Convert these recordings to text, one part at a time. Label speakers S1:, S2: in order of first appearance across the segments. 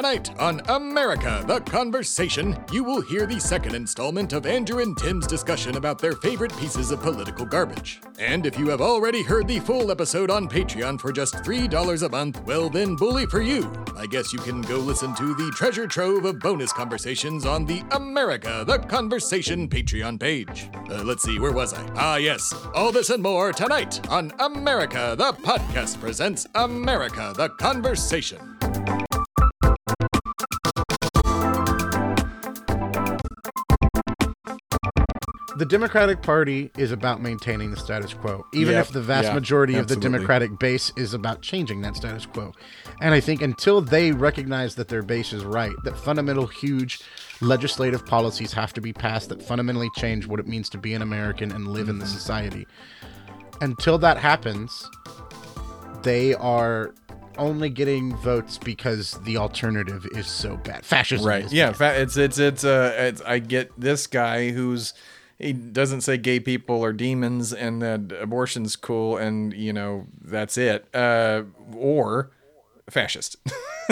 S1: Tonight on America the Conversation, you will hear the second installment of Andrew and Tim's discussion about their favorite pieces of political garbage. And if you have already heard the full episode on Patreon for just $3 a month, well then bully for you. I guess you can go listen to the treasure trove of bonus conversations on the America the Conversation Patreon page. Uh, let's see, where was I? Ah, yes. All this and more tonight on America the Podcast presents America the Conversation.
S2: The Democratic Party is about maintaining the status quo, even
S3: Yep.
S2: if the vast
S3: Yeah,
S2: majority of the Democratic base is about changing that status quo. And I think until they recognize that their base is right, that fundamental, huge legislative policies have to be passed that fundamentally change what it means to be an American and live in
S3: Mm-hmm.
S2: the society. Until that happens, they are only getting votes because the alternative is so bad. Fascism
S3: right yeah fa- it's it's it's uh it's, i get this guy who's he doesn't say gay people are demons and that abortion's cool and you know that's it. Uh or fascist.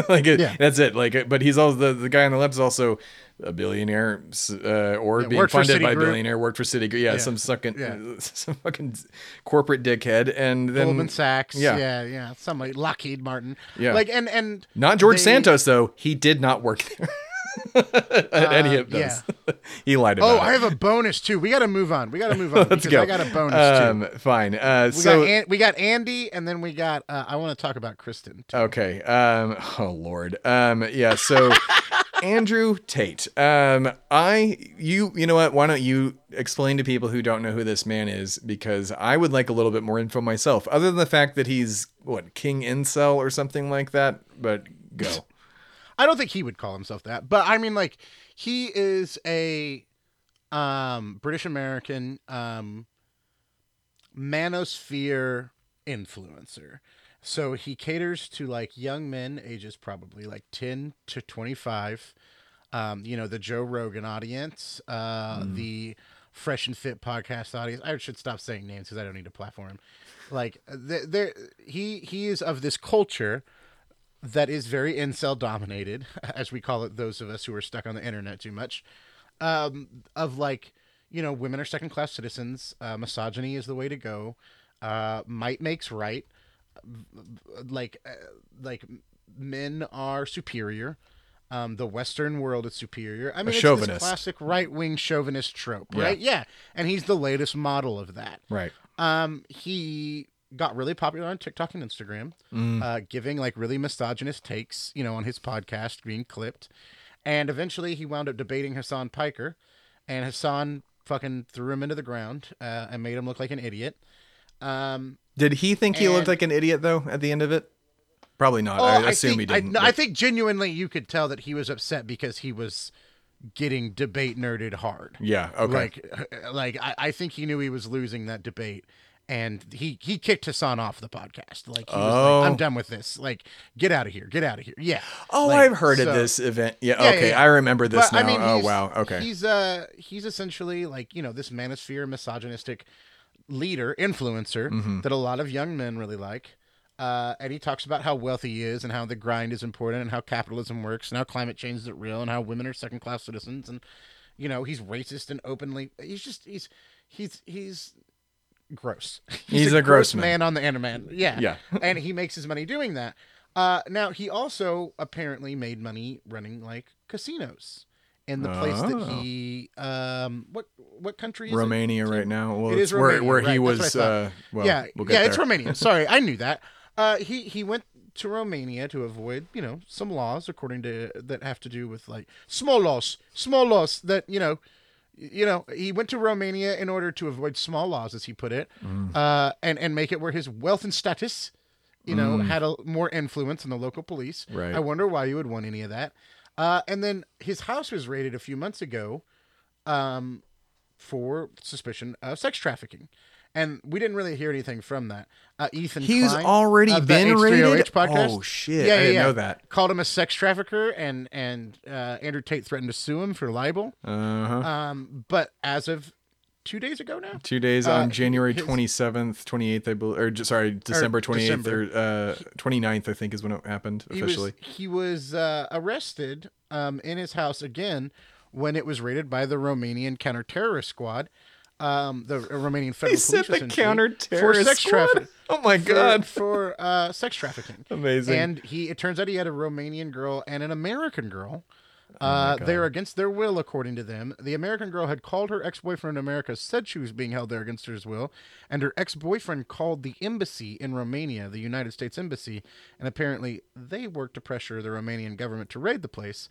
S3: Like it,
S2: Yeah.
S3: that's it. Like but he's also the, the guy on the left is also a billionaire uh, or being funded by a billionaire worked for Citigroup. Yeah,
S2: Yeah.
S3: some sucking
S2: Yeah.
S3: some fucking corporate dickhead. And then
S2: Goldman Sachs,
S3: yeah.
S2: yeah, yeah, somebody, Lockheed Martin,
S3: Yeah.
S2: like and and
S3: not George
S2: they-
S3: Santos though. He did not work there any of
S2: Uh,
S3: those he lied about
S2: Oh,
S3: it.
S2: I have a bonus too. We got to move on. We got to move on
S3: Let's go.
S2: I got a bonus
S3: um,
S2: too.
S3: Fine. Uh,
S2: We
S3: so
S2: got An- we got Andy, and then we got. Uh, I want to talk about Kyrsten. Too.
S3: okay. Um, oh Lord. Um, yeah. So Andrew Tate. Um, I you you know what? Why don't you explain to people who don't know who this man is? Because I would like a little bit more info myself, other than the fact that he's what King Incel or something like that. But go.
S2: I don't think he would call himself that, but I mean, like, he is a um, British American um, manosphere influencer. So he caters to like young men, ages probably like ten to twenty five. Um, you know, the Joe Rogan audience, uh, the Fresh and Fit podcast audience. I should stop saying names because I don't need to platform. Like, there, there, he he is of this culture that is very incel dominated, as we call it, those of us who are stuck on the internet too much. Um, of like, you know, women are second class citizens. Uh, misogyny is the way to go. Uh, might makes right. Like, uh, like men are superior. Um, the Western world is superior. I mean, it's this
S3: chauvinist.
S2: classic right wing chauvinist trope, right? Yeah, and he's the latest model of that.
S3: Right.
S2: Um, he got really popular on TikTok and Instagram, uh, giving like really misogynist takes, you know, on his podcast being clipped. And eventually he wound up debating Hassan Piker, and Hassan fucking threw him into the ground uh, and made him look like an idiot. Um,
S3: Did he think he looked like an idiot though at the end of it? Probably not.
S2: oh,
S3: I assume
S2: think,
S3: he didn't.
S2: I, no, I think genuinely you could tell that he was upset because he was getting debate nerded hard.
S3: yeah. Okay.
S2: Like, like I, I think he knew he was losing that debate, and he he kicked Hassan off the podcast. Like, he was
S3: Oh.
S2: like, "I'm done with this. Like, get out of here. Get out of here." Yeah.
S3: oh,
S2: Like,
S3: I've heard
S2: so-
S3: of this event. Yeah.
S2: Yeah,
S3: okay.
S2: yeah, yeah.
S3: I remember this
S2: But,
S3: now. oh wow. Okay.
S2: He's uh he's essentially like you know this manosphere misogynistic leader influencer
S3: Mm-hmm.
S2: that a lot of young men really like. Uh, and he talks about how wealthy he is and how the grind is important and how capitalism works and how climate change isn't real and how women are second class citizens and you know he's racist and openly he's just he's he's he's gross
S3: He's a gross man.
S2: man on the internet yeah
S3: Yeah.
S2: and he makes his money doing that uh, now he also apparently made money running like casinos in the place that
S3: Oh.
S2: he um what what country is it?
S3: Romania right now. Well, it's where
S2: Romania,
S3: where he
S2: right, that's
S3: was. Uh, well,
S2: yeah,
S3: we'll
S2: yeah,
S3: there.
S2: it's Romania. Sorry, I knew that. Uh, he he went to Romania to avoid, you know, some laws according to that have to do with like small laws, small laws that you know, you know, he went to Romania in order to avoid small laws, as he put it,
S3: Mm.
S2: uh, and and make it where his wealth and status, you know, had a more influence on the local police.
S3: Mm. Right.
S2: I wonder why you would want any of that. Uh, and then his house was raided a few months ago, um, for suspicion of sex trafficking. And we didn't really hear anything from that. Uh, Ethan
S3: He's
S2: Klein
S3: already
S2: the
S3: been
S2: H3OH
S3: raided?
S2: podcast.
S3: Oh, shit. I didn't know that.
S2: Called him a sex trafficker, and and uh, Andrew Tate threatened to sue him for libel.
S3: Uh huh.
S2: Um, but as of two days ago now.
S3: Two days
S2: Uh,
S3: on January 27th, 28th, I believe, or sorry, December 28th or uh, 29th, I think is when it happened
S2: He
S3: officially.
S2: was he was uh, arrested um, in his house again when it was raided by the Romanian counterterrorist squad. Um, the Romanian federal
S3: He
S2: police
S3: the counter-terrorist
S2: for sex trafficking.
S3: Oh my
S2: for,
S3: God.
S2: for uh, sex trafficking.
S3: Amazing.
S2: And he it turns out he had a Romanian girl and an American girl.
S3: Oh
S2: Uh, they're against their will, according to them. The American girl had called her ex boyfriend in America, said she was being held there against her will, and her ex boyfriend called the embassy in Romania, the United States Embassy, and apparently they worked to pressure the Romanian government to raid the place.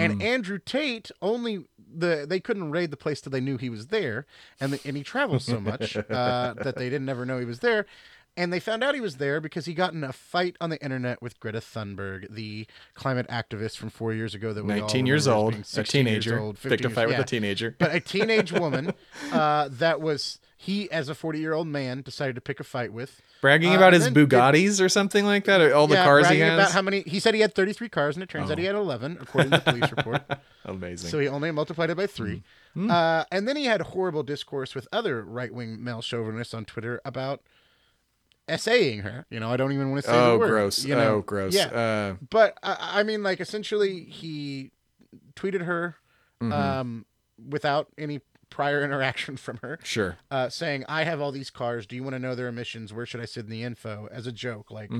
S2: And Andrew Tate only the they couldn't raid the place till they knew he was there, and the, and he travels so much uh, that they didn't ever know he was there. And they found out he was there because he got in a fight on the internet with Greta Thunberg, the climate activist from four years ago that we all
S3: 19 years old, a
S2: 16 years
S3: teenager,
S2: old,
S3: picked a fight
S2: years-
S3: with
S2: yeah.
S3: a teenager.
S2: But a teenage woman uh, that was he, as a 40 year old man, decided to pick a fight with.
S3: Bragging
S2: Uh,
S3: about his
S2: then did-
S3: Bugattis or something like that, or all the
S2: yeah,
S3: cars he has. Oh.
S2: about how many. He said he had 33 cars, and it turns out he had 11, according to the police report.
S3: Amazing.
S2: So he only multiplied it by three.
S3: Hmm.
S2: Uh, and then he had horrible discourse with other right wing male chauvinists on Twitter about essaying her. You know, I don't even want to say
S3: oh,
S2: the word.
S3: gross.
S2: You know?
S3: oh, gross.
S2: Yeah.
S3: Uh,
S2: But I, I mean, like, essentially, he tweeted her
S3: Mm-hmm.
S2: um, without any prior interaction from her.
S3: sure.
S2: Uh, saying, I have all these cars. Do you want to know their emissions? Where should I send the info? As a joke, like,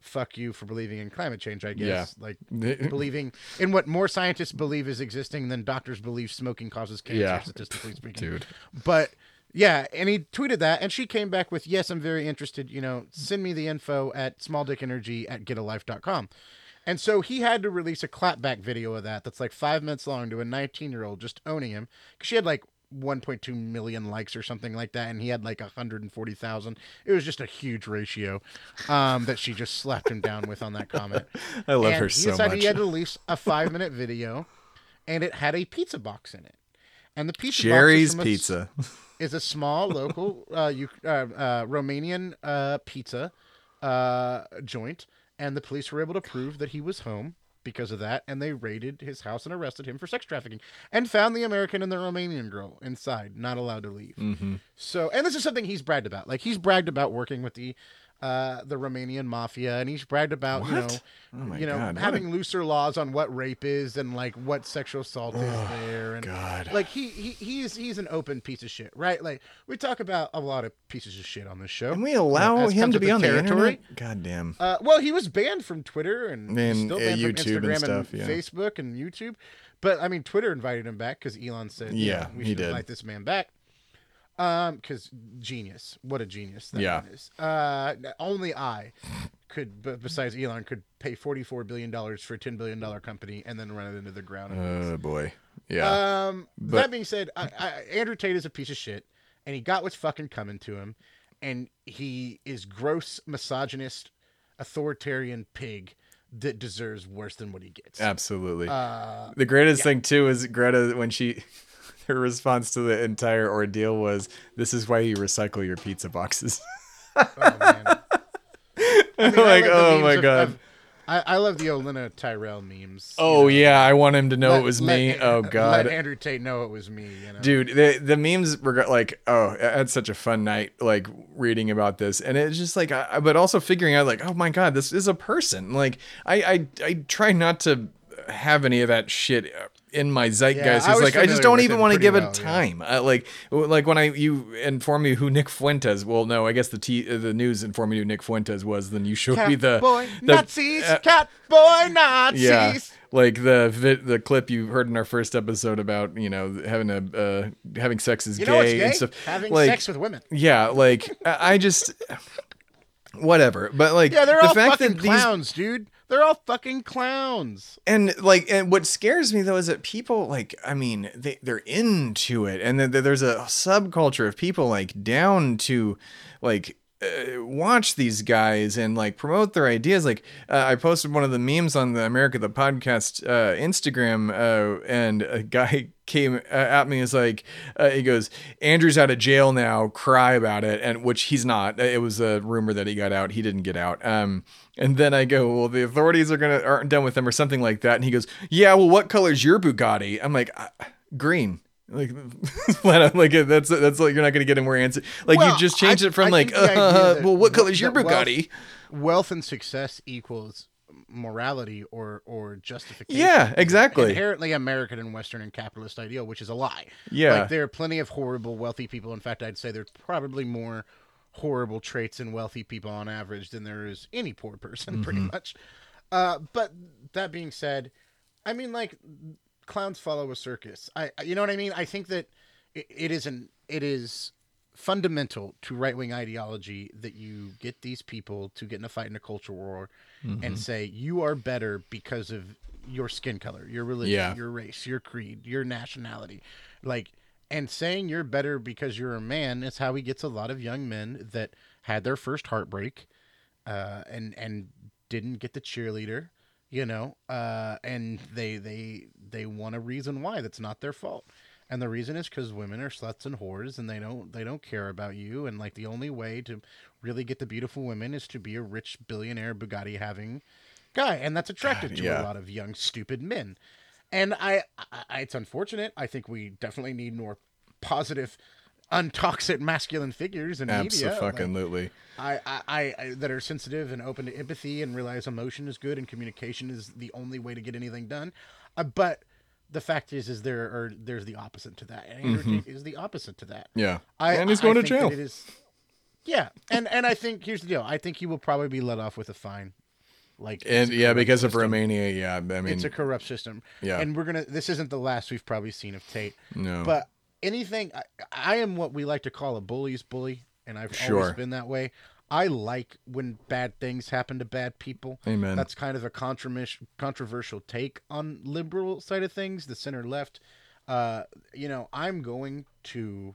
S2: fuck you for believing in climate change, I guess. Like, believing in what more scientists believe is existing than doctors believe smoking causes cancer,
S3: Yeah.
S2: statistically speaking.
S3: Dude.
S2: But yeah, and he tweeted that, and she came back with, Yes, I'm very interested. You know, send me the info at smalldickenergy at getalife.com. And so he had to release a clapback video of that that's like five minutes long to a 19 year old just owning him. Because she had like 1.2 million likes or something like that, and he had like 140,000. It was just a huge ratio um, that she just slapped him down with on that comment.
S3: I love
S2: And
S3: her
S2: he
S3: so much.
S2: He had to release a five minute video, and it had a pizza box in it. And the pizza
S3: Jerry's
S2: box is from a
S3: Pizza.
S2: is a small local uh, you, uh, uh, Romanian uh, pizza uh, joint, and the police were able to prove that he was home because of that, and they raided his house and arrested him for sex trafficking, and found the American and the Romanian girl inside, not allowed to leave.
S3: Mm-hmm.
S2: So, and this is something he's bragged about. Like he's bragged about working with the uh, the Romanian mafia, and he's bragged about you know,
S3: Oh
S2: you know,
S3: God, what
S2: having looser laws on what rape is and like what sexual assault is there, and
S3: God.
S2: like he, he he's he's an open piece of shit, right? Like we talk about a lot of pieces of shit on this show.
S3: Can we
S2: you know,
S3: allow him to be on the
S2: territory.
S3: internet? God damn.
S2: Uh, well, he was banned from Twitter and, he's
S3: And,
S2: still
S3: uh,
S2: banned from
S3: YouTube and
S2: Instagram
S3: stuff, yeah.
S2: Facebook and YouTube. But I mean, Twitter invited him back because Elon said,
S3: Yeah,
S2: "Yeah, we
S3: he
S2: should invite this man back." Um, because genius, what a genius that
S3: Yeah.
S2: is. Uh, only I could, b- besides Elon, could pay forty-four billion dollars for a ten billion dollar company and then run it into the ground.
S3: Oh boy. Yeah.
S2: Um,
S3: But-
S2: that being said, I, I, Andrew Tate is a piece of shit, and he got what's fucking coming to him, and he is gross, misogynist, authoritarian pig that deserves worse than what he gets.
S3: Absolutely.
S2: Uh,
S3: the greatest thing too is Greta when she her response to the entire ordeal was this is why you recycle your pizza boxes.
S2: oh, man. I mean,
S3: like, oh my
S2: of-
S3: god.
S2: of- I, I love the Olenna Tyrell memes. you
S3: oh
S2: know.
S3: yeah, I want him to know
S2: Let-
S3: it was
S2: let-
S3: me. oh god, Let.
S2: Andrew Tate know it was me. You know,
S3: Dude, the the memes were like, oh, I had such a fun night, like reading about this, and it's just like, I, but also figuring out, like, oh my god, this is a person. Like, I I, I try not to have any of that shit in my zeitgeist.
S2: I was
S3: like I just don't even want to give
S2: well,
S3: it
S2: yeah.
S3: time. Uh, like, like when I you inform me who Nick Fuentes. Well, no, I guess the t, uh, the news informed me who Nick Fuentes was. Then you showed
S2: cat
S3: me the
S2: boy
S3: the-
S2: Nazis,
S3: uh,
S2: cat boy Nazis.
S3: yeah, like the the clip you heard in our first episode about you know having a uh, having sex is gay,
S2: gay?
S3: and stuff.
S2: Having
S3: like,
S2: sex with women.
S3: yeah, like I I just whatever. But like
S2: Yeah, they're
S3: the
S2: all
S3: fact
S2: fucking
S3: that these
S2: clowns, dude. They're all fucking clowns.
S3: and like and what scares me though is that people like I mean they they're into it and there's a subculture of people like down to like uh, watch these guys and like promote their ideas like uh, i posted one of the memes on the america the podcast uh, instagram uh, and a guy came uh, at me is like uh, he goes andrew's out of jail now. Cry about it. And which he's not. It was a rumor that he got out. He didn't get out. Um and then i go well the authorities are gonna aren't done with him or something like that. And he goes yeah well what color's your bugatti? I'm like "Uh, green. Like, flat out, like that's that's like you're not gonna get a more answer. Like
S2: Well,
S3: you just changed
S2: I-
S3: it from
S2: I
S3: like,
S2: think the idea
S3: uh, well, what color's your
S2: that wealth-
S3: Bugatti?
S2: wealth and success equals morality or or justification.
S3: Yeah, exactly.
S2: Inherently American and Western and capitalist ideal, which is a lie.
S3: Yeah.
S2: like there are plenty of horrible wealthy people. In fact, I'd say there's probably more horrible traits in wealthy people on average than there is any poor person, pretty
S3: Mm-hmm.
S2: much. Uh, but that being said, I mean, like clowns follow a circus. I, I- you know what I mean. I think that it, it is an it is fundamental to right wing ideology that you get these people to get in a fight in a culture war
S3: Mm-hmm.
S2: and say you are better because of your skin color, your religion,
S3: Yeah.
S2: your race, your creed, your nationality, like. And saying you're better because you're a man is how he gets a lot of young men that had their first heartbreak, uh, and and didn't get the cheerleader, you know, uh, and they they they want a reason why that's not their fault, and the reason is because women are sluts and whores, and they don't they don't care about you, and like the only way to really get the beautiful women is to be a rich billionaire Bugatti having guy, and that's attractive to
S3: yeah.
S2: a lot of young stupid men, and I, I it's unfortunate. I think we definitely need more positive. Untoxic masculine figures in media, like-
S3: Absolutely.
S2: I, I, I, I that are sensitive and open to empathy and realize emotion is good and communication is the only way to get anything done. Uh, but the fact is, is there are there's the opposite to that, and Andrew Tate is the opposite to that.
S3: Yeah.
S2: I,
S3: and he's
S2: I
S3: going to
S2: think
S3: jail.
S2: It is, yeah, and and I think here's the deal. I think he will probably be let off with a fine. Like
S3: And yeah, because of. Romania, yeah. I mean,
S2: it's a corrupt system.
S3: Yeah.
S2: and we're gonna. This isn't the last we've probably seen of Tate.
S3: no.
S2: But anything, I, I am what we like to call a bully's bully, and I've
S3: Sure.
S2: always been that way. I like when bad things happen to bad people.
S3: Amen.
S2: That's kind of a controversial take on liberal side of things, the center left. Uh, you know, I'm going to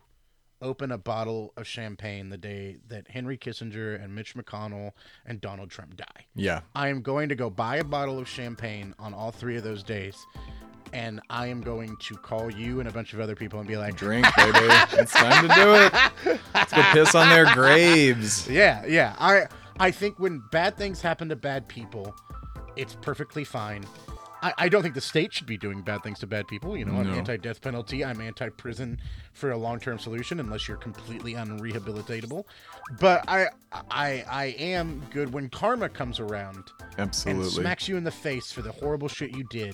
S2: open a bottle of champagne the day that Henry Kissinger and Mitch McConnell and Donald Trump die.
S3: yeah.
S2: I am going to go buy a bottle of champagne on all three of those days. And I am going to call you and a bunch of other people and be like,
S3: Drink, baby. it's time to do it. Let's go piss on their graves.
S2: yeah, yeah. I I think when bad things happen to bad people, it's perfectly fine. I, I don't think the state should be doing bad things to bad people. You know, I'm
S3: No.
S2: anti-death penalty. I'm anti-prison for a long-term solution, unless you're completely unrehabilitatable. But I I I am good when karma comes around.
S3: Absolutely.
S2: and smacks you in the face for the horrible shit you did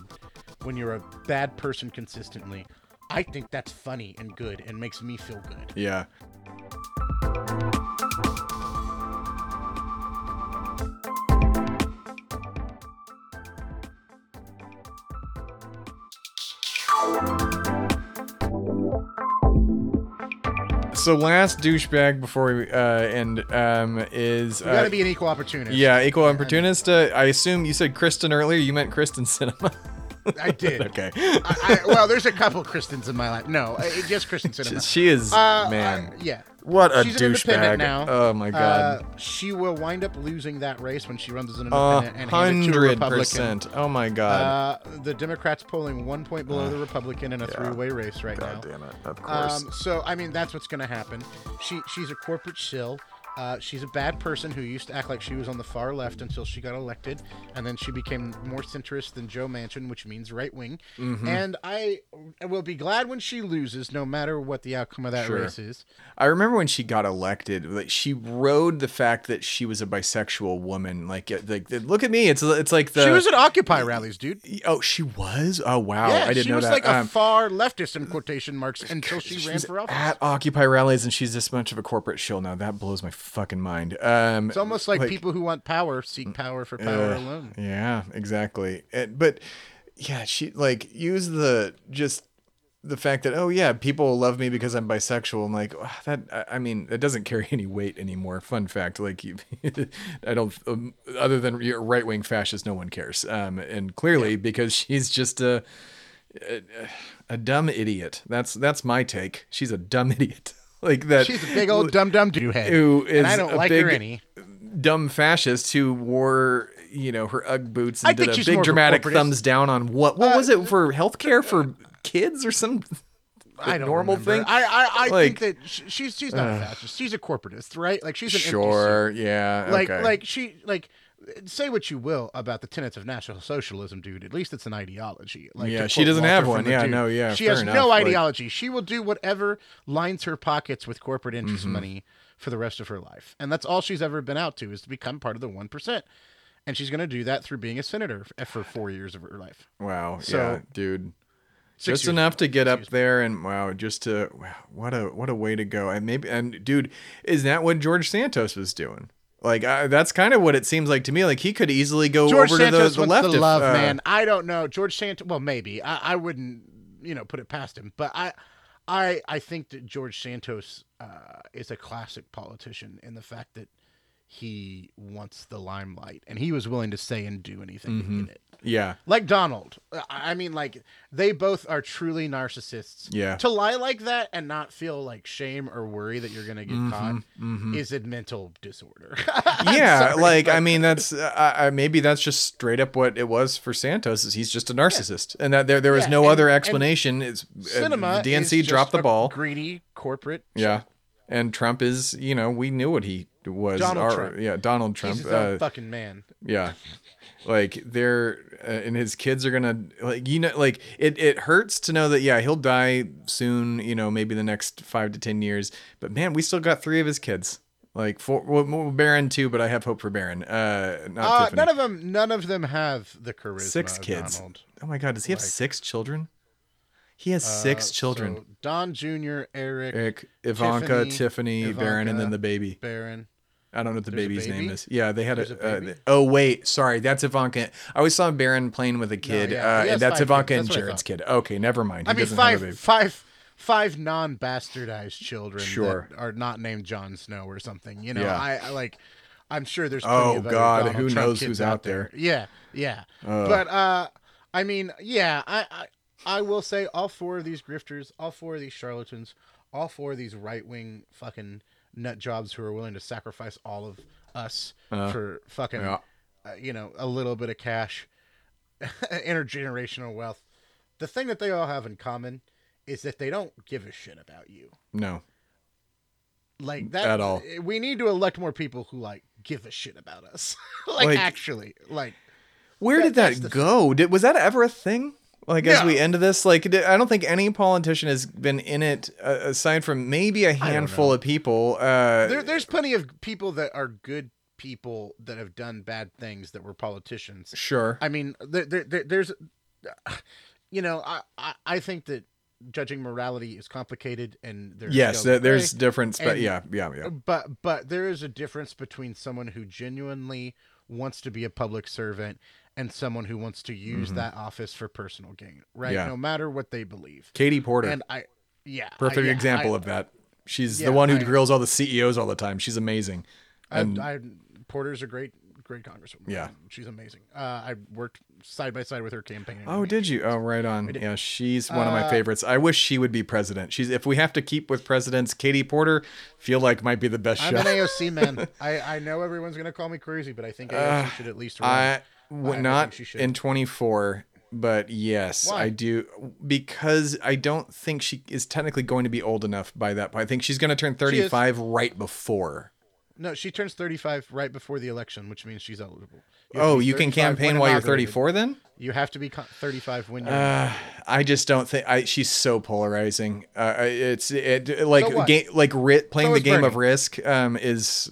S2: when you're a bad person consistently. I think that's funny and good and makes me feel good.
S3: Yeah. So last douchebag before we uh, end um, is
S2: You gotta
S3: uh,
S2: be an equal opportunist.
S3: yeah equal opportunist. Uh, I assume you said Kyrsten earlier. You meant Kyrsten Sinema.
S2: I did.
S3: okay,
S2: I, I, well, there's a couple Kristens in my life. No, uh, just Kyrsten Sinema.
S3: she is
S2: Uh,
S3: man.
S2: uh, yeah.
S3: What a
S2: She's an independent
S3: douchebag!
S2: now.
S3: Oh my god.
S2: Uh, she will wind up losing that race when she runs as an independent and hand it to a Republican.
S3: Oh my god.
S2: Uh, the Democrats polling one point below the Republican in a three-way race right now.
S3: god damn it. Of course.
S2: Um, so I mean, that's what's going to happen. She she's a corporate shill. Uh, she's a bad person who used to act like she was on the far left until she got elected, and then she became more centrist than Joe Manchin, which means right wing.
S3: Mm-hmm.
S2: And I will be glad when she loses, no matter what the outcome of that
S3: Sure.
S2: race is.
S3: I remember when she got elected, like she rode the fact that she was a bisexual woman. Like, like look at me. It's it's like the
S2: she was at Occupy rallies, dude.
S3: oh she was oh wow
S2: yeah,
S3: I didn't know that.
S2: she was like a
S3: Um,
S2: far leftist in quotation marks until she ran for office.
S3: at Occupy rallies, and she's this much of a corporate shill now. That blows my fucking mind. Um,
S2: it's almost like, people who want power seek power for power
S3: uh,
S2: alone.
S3: Yeah, exactly. And, but yeah, she like use the just the fact that oh yeah, people love me because I'm bisexual. I'm like "Ah, that. I- I mean, that doesn't carry any weight anymore. Fun fact, like you, I don't. Um, other than your right wing fascist, no one cares. Um, and clearly because she's just a, a a dumb idiot. That's that's my take. She's a dumb idiot. Like that.
S2: She's a big old dumb dumb do head,
S3: who is
S2: and I don't
S3: a
S2: like her any.
S3: dumb fascist who wore you know her UGG boots and
S2: I
S3: did a big
S2: a
S3: dramatic thumbs down on what what
S2: Uh,
S3: was it for healthcare for kids or some
S2: I don't
S3: normal
S2: remember.
S3: thing?
S2: I I, I
S3: Like-
S2: think that she's she's not a fascist. She's a corporatist, right? Like she's an
S3: sure yeah.
S2: Like
S3: okay.
S2: like she like say what you will about the tenets of National Socialism, dude. At least it's an ideology. Like
S3: Yeah, she doesn't
S2: Walter
S3: have one. Yeah,
S2: Dude,
S3: no, yeah,
S2: She has
S3: enough.
S2: no
S3: Like-
S2: ideology. She will do whatever lines her pockets with corporate interest
S3: Mm-hmm.
S2: money for the rest of her life, and that's all she's ever been out to is to become part of the one percent. And she's going to do that through being a senator for four years of her life.
S3: Wow.
S2: So-
S3: yeah, dude. Just enough
S2: ago,
S3: to get up there and wow, just to wow, what a what a way to go. And maybe and dude, is that what George Santos was doing? Like I, that's kind of what it seems like to me. Like he could easily go
S2: George
S3: over
S2: Santos
S3: to the, the left.
S2: the
S3: if,
S2: love,
S3: uh,
S2: man. I don't know. George Santos. Well, maybe. I, I wouldn't, you know, put it past him. But I, I, I think that George Santos uh, is a classic politician in the fact that he wants the limelight and he was willing to say and do anything
S3: Mm-hmm.
S2: in it.
S3: Yeah.
S2: Like Donald. I mean, like they both are truly narcissists.
S3: Yeah.
S2: To lie like that and not feel like shame or worry that you're gonna get caught
S3: Mm-hmm.
S2: is a mental disorder.
S3: yeah, like I mean, that's uh, I, maybe that's just straight up what it was for Santos. Is he's just a narcissist, and that there there was
S2: Yeah,
S3: no
S2: and-
S3: other explanation. It's uh, Sinema.
S2: is
S3: DNC dropped the ball.
S2: Greedy corporate.
S3: Yeah, and Trump is you know we knew what he was.
S2: Donald
S3: Our-
S2: Trump.
S3: Yeah, Donald Trump.
S2: He's
S3: uh,
S2: fucking man.
S3: Yeah. Like they're uh, and his kids are gonna like you know like it it hurts to know that yeah he'll die soon you know maybe the next five to ten years but man we still got three of his kids like four well, Barron too but I have hope for Barron uh not
S2: Uh, none of them. None of them have the charisma.
S3: six
S2: of
S3: kids
S2: Donald.
S3: oh my god does he have six children he has six
S2: Uh,
S3: children
S2: so Don Jr., Eric,
S3: Eric Ivanka
S2: Tiffany,
S3: Tiffany, Barron and then the baby
S2: Barron.
S3: I don't know what the
S2: There's
S3: baby's name is. Yeah, they had
S2: There's
S3: a.
S2: a
S3: uh,
S2: baby?
S3: oh wait, sorry, that's Ivanka. I always saw Barron playing with a kid,
S2: yeah,
S3: uh, and that's Ivanka
S2: kids.
S3: and
S2: That's
S3: Jared's kid. Okay, never mind. He
S2: I mean,
S3: doesn't have a
S2: five,
S3: baby.
S2: five, five non-bastardized children
S3: Sure.
S2: that are not named Jon Snow or something. You know,
S3: Yeah.
S2: I, I like. I'm sure there's.
S3: Oh, God,
S2: Donald
S3: who
S2: Trump
S3: knows who's out there.
S2: Yeah, yeah. But uh, I mean, yeah, I, I, I will say all four of these grifters, all four of these charlatans, all four of these right-wing fucking nut jobs who are willing to sacrifice all of us for fucking,
S3: yeah.
S2: uh, you know, a little bit of cash, intergenerational wealth. The thing that they all have in common is that they don't give a shit about you.
S3: No,
S2: Like that
S3: At all.
S2: We need to elect more people who like give a shit about us. like,
S3: Like-
S2: actually, like
S3: where
S2: That-
S3: did that go? Did was that ever a thing? Like as we end this, like I don't think any politician has been in it uh, aside from maybe a handful of people. Uh,
S2: there, there's plenty of people that are good people that have done bad things that were politicians.
S3: sure.
S2: I mean, there, there, there- there's, you know, I, I, I think that judging morality is complicated, and there's
S3: yes,
S2: shades
S3: there-
S2: of
S3: there's
S2: gray,
S3: difference, but
S2: and-
S3: yeah, yeah, yeah.
S2: But but there is a difference between someone who genuinely wants to be a public servant and someone who wants to use that office for personal gain, right?
S3: Mm-hmm. Yeah.
S2: No matter what they believe.
S3: Katie Porter,
S2: And I, yeah, I-
S3: perfect
S2: yeah,
S3: example
S2: I-
S3: of that. She's
S2: Yeah,
S3: the one who
S2: I-
S3: grills all the CEOs all the time. She's amazing. And-
S2: I, Porter's a great, great congresswoman.
S3: Yeah.
S2: she's amazing. Uh, I worked side by side with her campaigning.
S3: Oh, did you? Oh, right on. Yeah, she's one of my
S2: Uh,
S3: favorites. I wish she would be president. She's if we have to keep with presidents, Katie Porter feel like might be the best
S2: I'm
S3: shot.
S2: an AOC man. I, I know everyone's gonna call me crazy, but I think AOC should at least run.
S3: I w-
S2: I
S3: not in 24, but yes,
S2: Why?
S3: I do because I don't think she is technically going to be old enough by that point. I think she's going to turn 35 right before.
S2: no, she turns 35 right before the election, which means she's eligible. to
S3: Oh, you can campaign while you're 34 then?
S2: You have to be 35 when you're.
S3: Uh, I just don't think I. She's so polarizing. Uh, it's it like
S2: So
S3: game like ri- playing
S2: So
S3: the game of risk. Um, is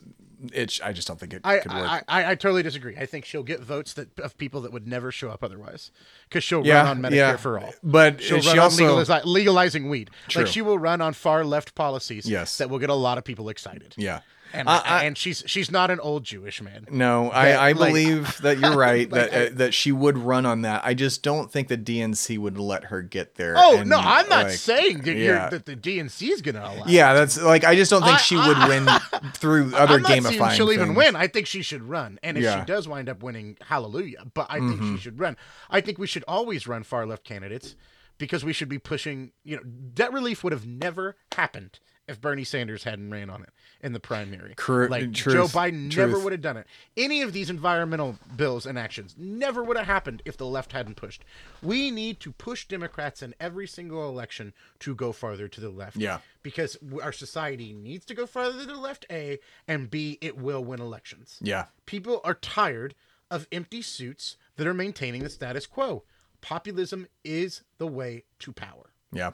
S3: it? I just don't think it
S2: I,
S3: could work.
S2: I, I I totally disagree. I think she'll get votes that of people that would never show up otherwise, because she'll
S3: Yeah,
S2: run on Medicare
S3: yeah.
S2: for all.
S3: But
S2: she'll
S3: she
S2: run
S3: also-
S2: on legalizi- legalizing weed.
S3: True.
S2: Like she will run on far left policies.
S3: Yes.
S2: that will get a lot of people excited.
S3: yeah.
S2: And
S3: I- I-
S2: and she's she's not an old Jewish man.
S3: No,
S2: that,
S3: I, I
S2: like-
S3: believe that you're right
S2: Like,
S3: that uh, that she would run on that. I just don't think the DNC would let her get there.
S2: Oh
S3: and,
S2: no, I'm not
S3: like,
S2: saying that
S3: yeah.
S2: you're that the DNC is going to allow. it.
S3: Yeah, that's like I just don't think
S2: I-
S3: she would win through other
S2: I'm
S3: gamifying.
S2: she'll even win. I think she should run, and if
S3: Yeah.
S2: she does wind up winning, hallelujah. But I think she should run. I think we should always run far left candidates because we should be pushing. You know, debt relief would have never happened if Bernie Sanders hadn't ran on it in the primary.
S3: Cor-
S2: like
S3: truth,
S2: Joe Biden never would have done it. Any of these environmental bills and actions never would have happened if the left hadn't pushed. We need to push Democrats in every single election to go farther to the left.
S3: Yeah.
S2: Because our society needs to go farther to the left, A, and B, it will win elections.
S3: Yeah.
S2: People are tired of empty suits that are maintaining the status quo. Populism is the way to power.
S3: Yeah.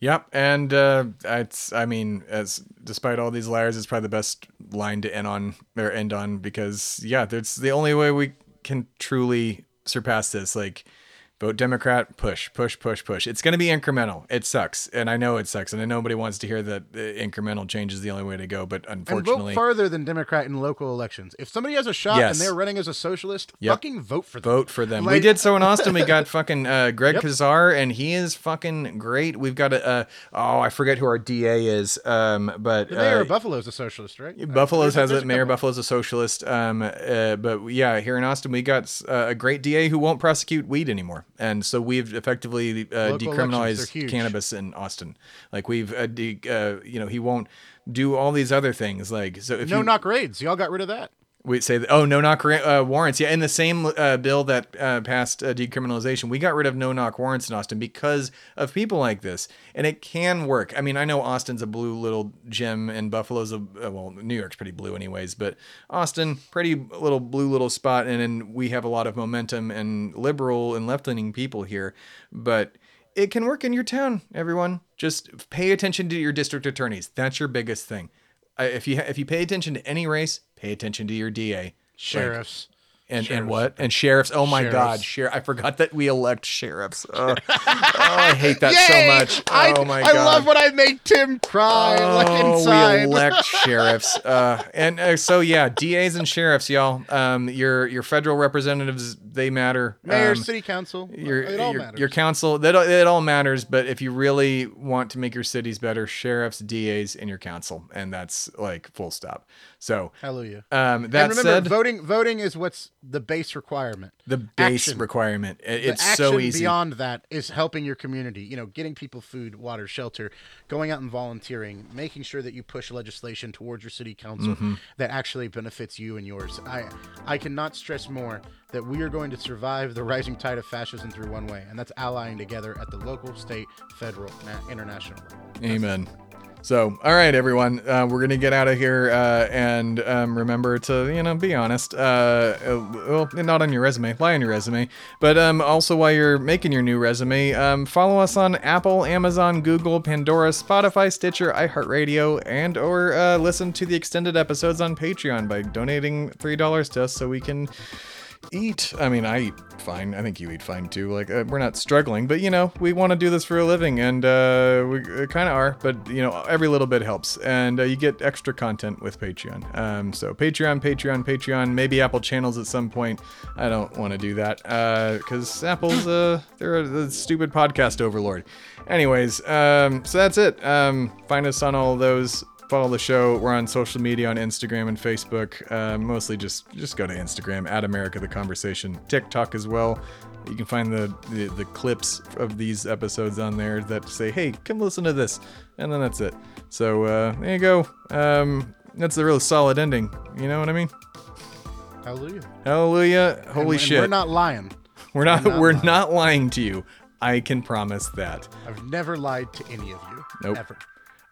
S3: Yep. And uh, it's, I mean, as despite all these liars, it's probably the best line to end on or end on because, yeah, that's the only way we can truly surpass this. Like, vote Democrat, push, push, push, push. It's going to be incremental. It sucks. And I know it sucks. And nobody wants to hear that uh, incremental change is the only way to go. But
S2: And
S3: unfortunately,
S2: vote farther than Democrat in local elections. If somebody has a shot
S3: Yes.
S2: and they're running as a socialist,
S3: Yep.
S2: fucking vote for them.
S3: vote for them. we did so in Austin. We got fucking uh, Greg
S2: Yep.
S3: Casar, and he is fucking great. We've got a uh, oh, I forget who our DA is, um, but
S2: The mayor
S3: uh,
S2: of Buffalo's a socialist, right?
S3: Buffalo's
S2: There's-
S3: has it.
S2: a
S3: Mayor
S2: couple.
S3: Buffalo's a socialist. Um, uh, but yeah, here in Austin, we got uh, a great DA who won't prosecute weed anymore, and so we've effectively uh, decriminalized cannabis in Austin. Like we've, uh, de- uh, you know, he won't do all these other things. Like so, if
S2: No
S3: you,
S2: knock raids. Y'all got rid of that.
S3: We say that, oh no knock uh, warrants. Yeah in the same uh, bill that uh, passed uh, decriminalization we got rid of no knock warrants in austin because of people like this. And it can work. I mean i know austin's a blue little gem and buffalo's a uh, well new york's pretty blue anyways but austin pretty little blue little spot. And, and we have a lot of momentum and liberal and left-leaning people here. But it can work in your town everyone. Just pay attention to your district attorneys. That's your biggest thing if you if you pay attention to any race, pay attention to your DA.
S2: Sheriffs.
S3: And
S2: Sheriffs.
S3: and what and sheriffs. Oh my God,
S2: Sheriffs.
S3: sheriff! I forgot that we elect sheriffs. Oh, oh, I hate that so
S2: Yay!
S3: much.
S2: I,
S3: oh my
S2: I
S3: God.
S2: love when I made Tim cry like
S3: Oh,
S2: inside.
S3: we elect sheriffs, uh, and uh, so yeah, DAs and sheriffs, y'all. Um, your your federal representatives, they matter.
S2: Mayor,
S3: Um,
S2: city council.
S3: your
S2: it all
S3: your,
S2: matters.
S3: your council that it all matters but if you really want to make your cities better sheriffs das and your council and that's like full stop so
S2: Hallelujah.
S3: um that
S2: and remember,
S3: said
S2: voting voting is what's the base requirement.
S3: the base
S2: action.
S3: requirement it-
S2: The
S3: it's
S2: action
S3: so easy
S2: beyond that is helping your community. You know, getting people food, water, shelter, going out and volunteering, making sure that you push legislation towards your city council
S3: Mm-hmm.
S2: that actually benefits you and yours. I I cannot stress more that we are going to survive the rising tide of fascism through one way, and that's allying together at the local, state, federal, na- international level.
S3: Amen. So, all right, everyone, uh, we're gonna get out of here, uh, and um, remember to, you know, be honest. Uh, uh, well, not on your resume, lie on your resume, but um, also while you're making your new resume, um, follow us on Apple, Amazon, Google, Pandora, Spotify, Stitcher, iHeartRadio, and or uh, listen to the extended episodes on Patreon by donating three dollars to us, so we can eat. I mean, I eat fine. I think you eat fine too. Like uh, we're not struggling, but you know, we want to do this for a living, and uh, we kind of are. But you know, every little bit helps, and uh, you get extra content with Patreon. Um, so Patreon, Patreon, Patreon. Maybe Apple channels at some point. I don't want to do that because Apple's uh, they're a, a stupid podcast overlord. Anyways, um, so that's it. Um, find us on all those follow the show. We're on social media on Instagram and Facebook. Uh, mostly just just go to Instagram at America the Conversation. TikTok as well. You can find the, the the clips of these episodes on there that say, "Hey, come listen to this," and then that's it. So uh, there you go. Um, that's a real solid ending. You know what I mean?
S2: Hallelujah.
S3: Hallelujah! Holy
S2: And- and
S3: shit!
S2: We're not lying.
S3: we're not
S2: we're not
S3: we're
S2: lying.
S3: not lying to you. I can promise that.
S2: I've never lied to any of you.
S3: Nope.
S2: Ever.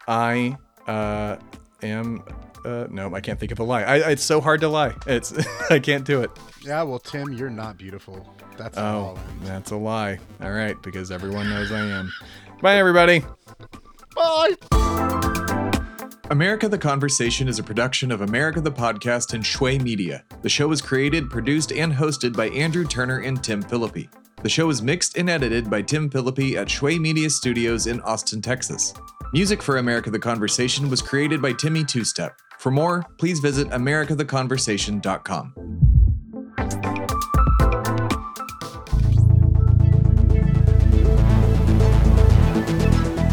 S3: I uh, am. Uh, no, I can't think of a lie. I, it's so hard to lie. It's I can't do it.
S2: Yeah, well, Tim, you're not beautiful. That's
S3: Oh, that's a lie. All right, because everyone knows I am. Bye, everybody.
S2: Bye.
S1: America the Conversation is a production of America the Podcast and Shway Media. The show is created, produced, and hosted by Andrew Turner and Tim Phillippe. The show is mixed and edited by Tim Phillippe at Shway Media Studios in Austin, Texas. Music for America the Conversation was created by Timmy Two Step. For more, please visit americatheconversation.com.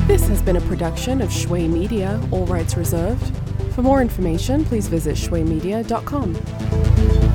S4: This has been a production of Shway Media, all rights reserved. For more information, please visit shwaymedia.com.